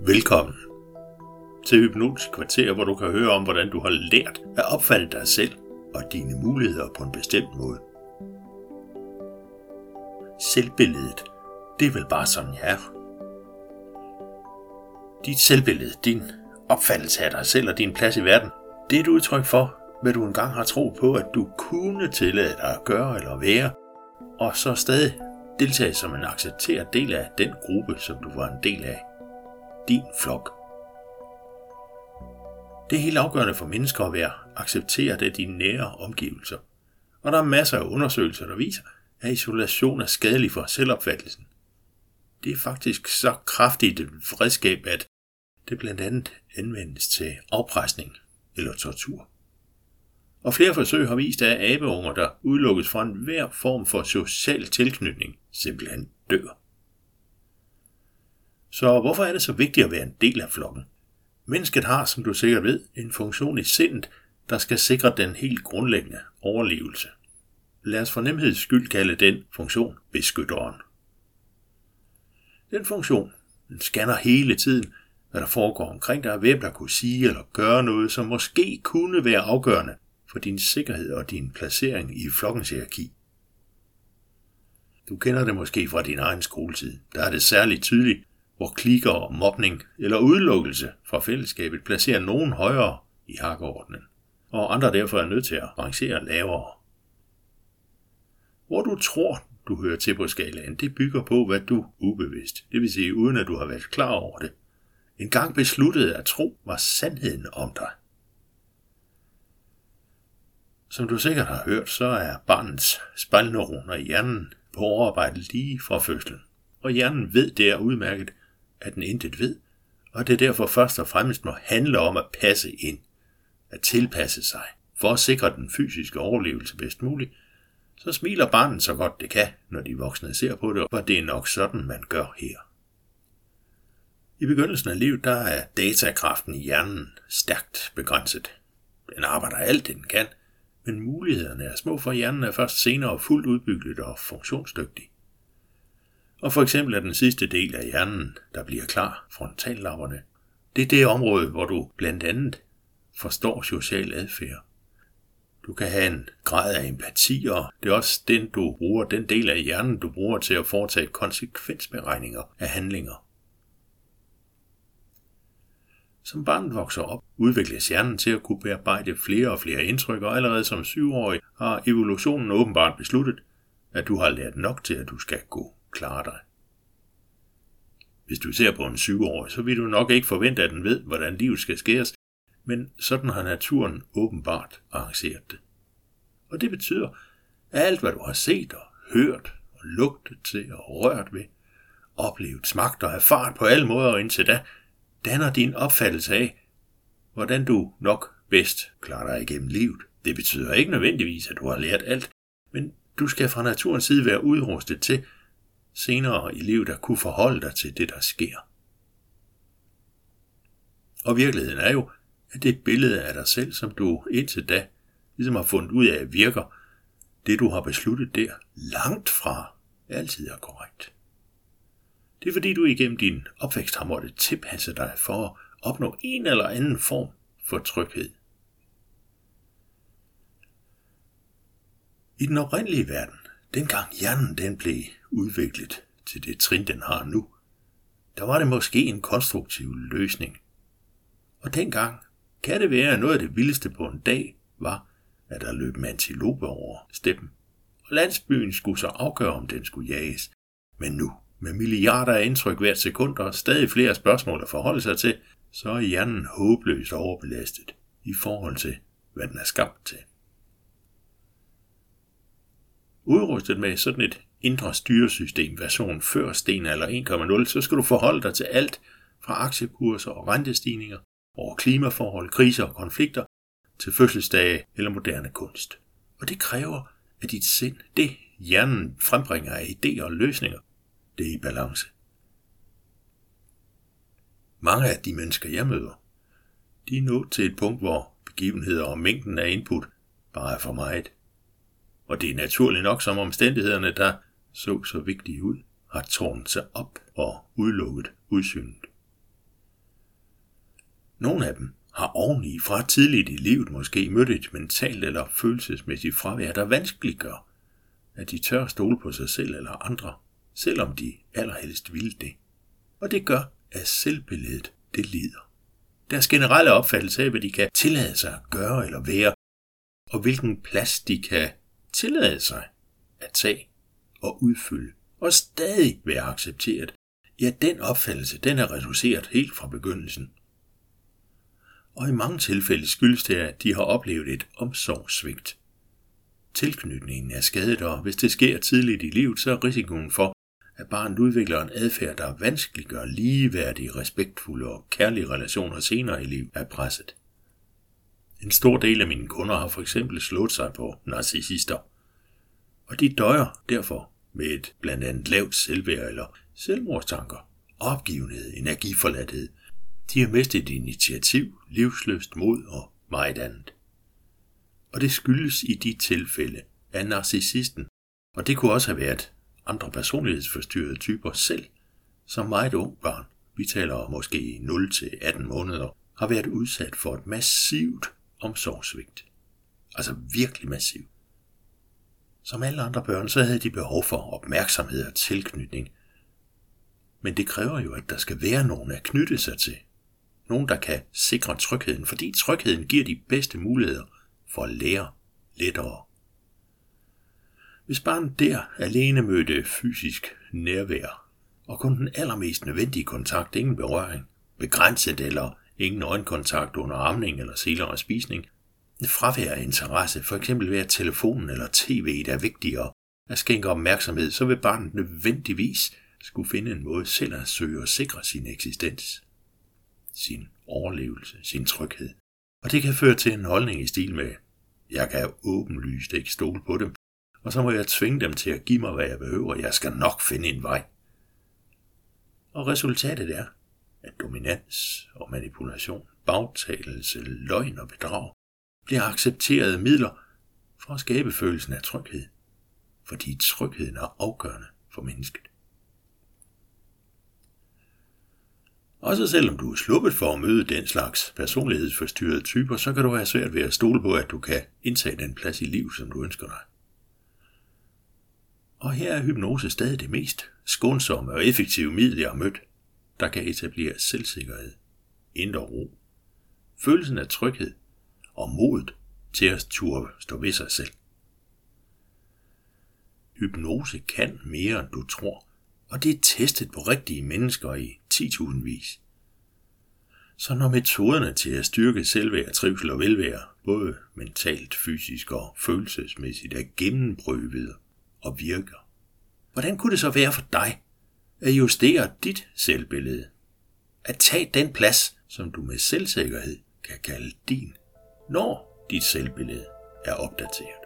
Velkommen til Hypnotisk Kvarter, hvor du kan høre om, hvordan du har lært at opfatte dig selv og dine muligheder på en bestemt måde. Selvbilledet, det er vel bare sådan, jeg er. Dit selvbillede, din opfattelse af dig selv og din plads i verden, det er et udtryk for, hvad du engang har tro på, at du kunne tillade dig at gøre eller være, og så stadig deltage som en accepteret del af den gruppe, som du var en del af. Din flok. Det er helt afgørende for mennesker at være accepteret af dine nære omgivelser. Og der er masser af undersøgelser, der viser, at isolation er skadelig for selvopfattelsen. Det er faktisk så kraftigt et redskab, at det blandt andet anvendes til afpresning eller tortur. Og flere forsøg har vist, at abeunger, der udelukkes fra enhver form for social tilknytning, simpelthen dør. Så hvorfor er det så vigtigt at være en del af flokken? Mennesket har, som du sikkert ved, en funktion i sindet, der skal sikre den helt grundlæggende overlevelse. Lad os for nemheds skyld kalde den funktion beskytteren. Den funktion den scanner hele tiden, hvad der foregår omkring dig, hvem der kunne sige eller gøre noget, som måske kunne være afgørende for din sikkerhed og din placering i flokkens hierarki. Du kender det måske fra din egen skoletid. Der er det særligt tydeligt, hvor klikker og mobning eller udelukkelse fra fællesskabet placerer nogen højere i hakkeordnen, og andre derfor er nødt til at rangere lavere. Hvor du tror, du hører til på skalaen, det bygger på, hvad du ubevidst, det vil sige uden at du har været klar over det, engang besluttede at tro var sandheden om dig. Som du sikkert har hørt, så er barnets spejlneuroner i hjernen på overarbejde lige fra fødslen. Og hjernen ved det er udmærket, at den intet ved, og det derfor først og fremmest må handle om at passe ind, at tilpasse sig, for at sikre den fysiske overlevelse bedst muligt, så smiler barnet så godt det kan, når de voksne ser på det, og det er nok sådan, man gør her. I begyndelsen af livet, der er datakraften i hjernen stærkt begrænset. Den arbejder alt det den kan, men mulighederne er små, for hjernen er først senere fuldt udbygget og funktionsdygtig. Og for eksempel er den sidste del af hjernen, der bliver klar, frontallapperne. Det er det område, hvor du blandt andet forstår social adfærd. Du kan have en grad af empati, og det er også den, du bruger, den del af hjernen, du bruger til at foretage konsekvensberegninger af handlinger. Som barnet vokser op, udvikles hjernen til at kunne bearbejde flere og flere indtryk, og allerede som syvårig har evolutionen åbenbart besluttet, at du har lært nok til, at du skal gå klare dig. Hvis du ser på en syvårig, så vil du nok ikke forvente, at den ved, hvordan livet skal skæres, men sådan har naturen åbenbart arrangeret det. Og det betyder, at alt hvad du har set og hørt og lugtet til og rørt ved, oplevet, smagt og erfaret på alle måder indtil da, danner din opfattelse af, hvordan du nok bedst klarer dig igennem livet. Det betyder ikke nødvendigvis, at du har lært alt, men du skal fra naturens side være udrustet til senere i livet at kunne forholde dig til det, der sker. Og virkeligheden er jo, at det billede af dig selv, som du indtil da ligesom har fundet ud af, virker, det du har besluttet der, langt fra altid er korrekt. Det er fordi du igennem din opvækst har måttet tilpasse dig for at opnå en eller anden form for tryghed. I den oprindelige verden, dengang hjernen den blev udviklet til det trin, den har nu, der var det måske en konstruktiv løsning. Og dengang kan det være, at noget af det vildeste på en dag var, at der løb en antilope over steppen. Og landsbyen skulle så afgøre, om den skulle jages. Men nu, med milliarder af indtryk hvert sekund og stadig flere spørgsmål at forholde sig til, så er hjernen håbløst overbelastet i forhold til, hvad den er skabt til. Udrustet med sådan et indre styresystem version før sten eller 1,0, så skal du forholde dig til alt fra aktiekurser og rentestigninger over klimaforhold, kriser og konflikter til fødselsdage eller moderne kunst. Og det kræver, at dit sind, det hjernen frembringer af idéer og løsninger, det er i balance. Mange af de mennesker, jeg møder, de er nået til et punkt, hvor begivenheder og mængden af input bare er for meget. Og det er naturligt nok som omstændighederne, der så så vigtige ud, har tårnet sig op og udelukket udsynet. Nogle af dem har oveni fra tidligt i livet måske mødt et mentalt eller følelsesmæssigt fravær, der vanskeliggør, at de tør stole på sig selv eller andre, selvom de allerhelst vil det. Og det gør, at selvbilledet det lider. Deres generelle opfattelse af, hvad de kan tillade sig at gøre eller være, og hvilken plads de kan tillade sig at tage og udfylde, og stadig være accepteret, ja, den opfattelse, den er reduceret helt fra begyndelsen. Og i mange tilfælde skyldes det, at de har oplevet et omsorgssvigt. Tilknytningen er skadet, og hvis det sker tidligt i livet, så er risikoen for, at barnet udvikler en adfærd, der vanskeliggør ligeværdige, respektfulde og kærlige relationer senere i livet, er presset. En stor del af mine kunder har for eksempel slået sig på narcissister, og de døjer derfor med et blandt andet lavt selvværd eller selvmordstanker, opgivenhed, energiforladthed. De har mistet initiativ, livsløst mod og meget andet. Og det skyldes i de tilfælde af narcissisten, og det kunne også have været andre personlighedsforstyrrede typer selv, som meget ung barn, vi taler måske 0-18 måneder, har været udsat for et massivt omsorgsvigt. Altså virkelig massiv. Som alle andre børn, så havde de behov for opmærksomhed og tilknytning. Men det kræver jo, at der skal være nogen at knytte sig til. Nogen, der kan sikre trygheden, fordi trygheden giver de bedste muligheder for at lære lettere. Hvis barnet der alene mødte fysisk nærvær, og kun den allermest nødvendige kontakt, ingen berøring, begrænset eller ingen øjenkontakt under amning eller senere spisning, fravær af interesse, for eksempel ved at telefonen eller tv er vigtigere at skænke opmærksomhed, så vil barnet nødvendigvis skulle finde en måde selv at søge og sikre sin eksistens, sin overlevelse, sin tryghed. Og det kan føre til en holdning i stil med, jeg kan åbenlyst ikke stole på dem, og så må jeg tvinge dem til at give mig, hvad jeg behøver. Jeg skal nok finde en vej. Og resultatet er, at dominans og manipulation, bagtalelse, løgn og bedrag bliver accepterede midler for at skabe følelsen af tryghed, fordi trygheden er afgørende for mennesket. Også selvom du er sluppet for at møde den slags personlighedsforstyrrede typer, så kan du have svært ved at stole på, at du kan indtage den plads i livet, som du ønsker dig. Og her er hypnose stadig det mest skånsomme og effektive middel, jeg har mødt, der kan etablere selvsikkerhed, indre ro, følelsen af tryghed og modet til at turde stå ved sig selv. Hypnose kan mere, end du tror, og det er testet på rigtige mennesker i 10.000 vis. Så når metoderne til at styrke selvværd, trivsel og velvære, både mentalt, fysisk og følelsesmæssigt, er gennemprøvet og virker, hvordan kunne det så være for dig at justere dit selvbillede? At tage den plads, som du med selvsikkerhed kan kalde din når dit selvbillede er opdateret.